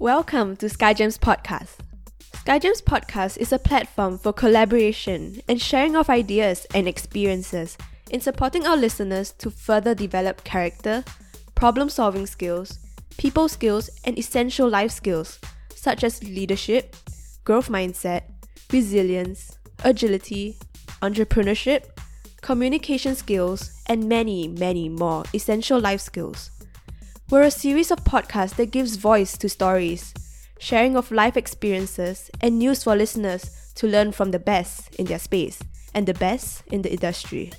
Welcome to SkyGems Podcast. SkyGems Podcast is a platform for collaboration and sharing of ideas and experiences in supporting our listeners to further develop character, problem solving skills, people skills, and essential life skills such as leadership, growth mindset, resilience, agility, entrepreneurship, communication skills, and many, many more essential life skills. We're a series of podcasts that gives voice to stories, sharing of life experiences, and news for listeners to learn from the best in their space and the best in the industry.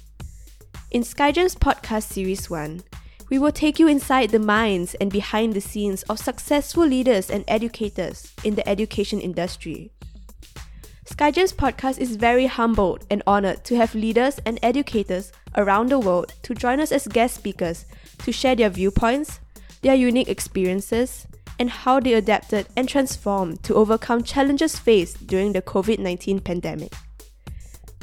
In SkyGems Podcast Series 1, we will take you inside the minds and behind the scenes of successful leaders and educators in the education industry. SkyGems Podcast is very humbled and honored to have leaders and educators around the world to join us as guest speakers to share their viewpoints, their unique experiences, and how they adapted and transformed to overcome challenges faced during the COVID 19 pandemic.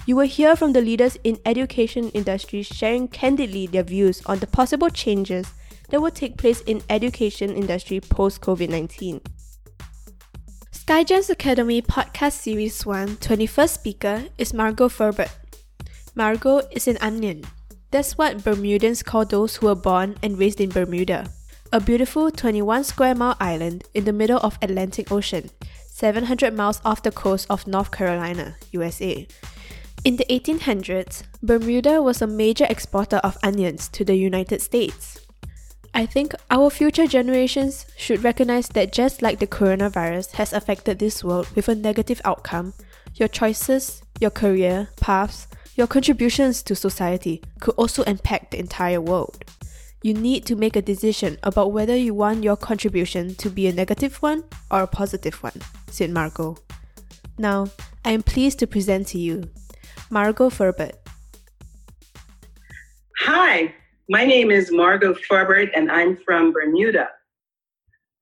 You will hear from the leaders in education industry sharing candidly their views on the possible changes that will take place in education industry post COVID-19. SkyGems Academy Podcast Series 1 21st speaker is Margot Furbert. Margot is an onion. That's what Bermudians call those who were born and raised in Bermuda a beautiful 21 square mile island in the middle of Atlantic Ocean, 700 miles off the coast of North Carolina, USA. In the 1800s, Bermuda was a major exporter of onions to the United States. I think our future generations should recognize that just like the coronavirus has affected this world with a negative outcome, your choices, your career, paths, your contributions to society could also impact the entire world you need to make a decision about whether you want your contribution to be a negative one or a positive one, said Margot. Now, I am pleased to present to you Margot Furbert. Hi, my name is Margot Furbert and I'm from Bermuda.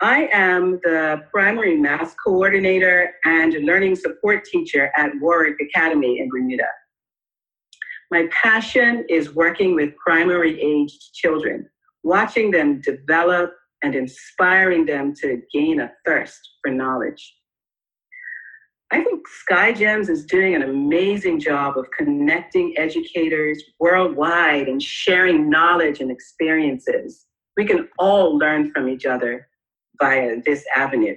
I am the primary math coordinator and learning support teacher at Warwick Academy in Bermuda. My passion is working with primary aged children, watching them develop and inspiring them to gain a thirst for knowledge. I think SkyGems is doing an amazing job of connecting educators worldwide and sharing knowledge and experiences. We can all learn from each other via this avenue.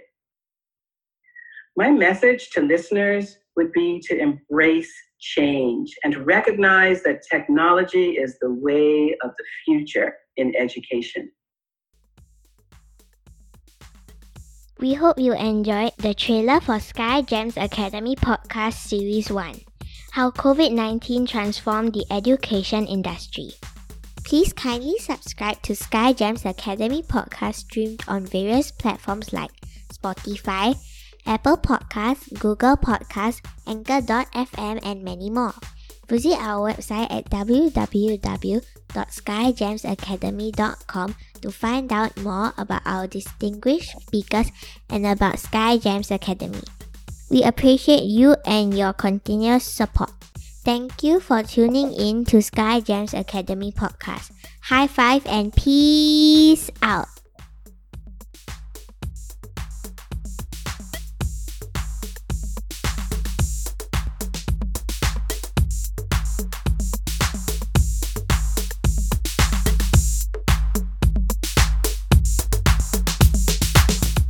My message to listeners would be to embrace change and to recognize that technology is the way of the future in education. We hope you enjoyed the trailer for Sky Gems Academy podcast series 1 How COVID 19 Transformed the Education Industry. Please kindly subscribe to Sky Gems Academy podcast streamed on various platforms like Spotify, Apple Podcasts, Google Podcasts, Anchor.fm, and many more. Visit our website at www.skygemsacademy.com to find out more about our distinguished speakers and about SkyGems Academy. We appreciate you and your continuous support. Thank you for tuning in to SkyGems Academy podcast. High five and peace out.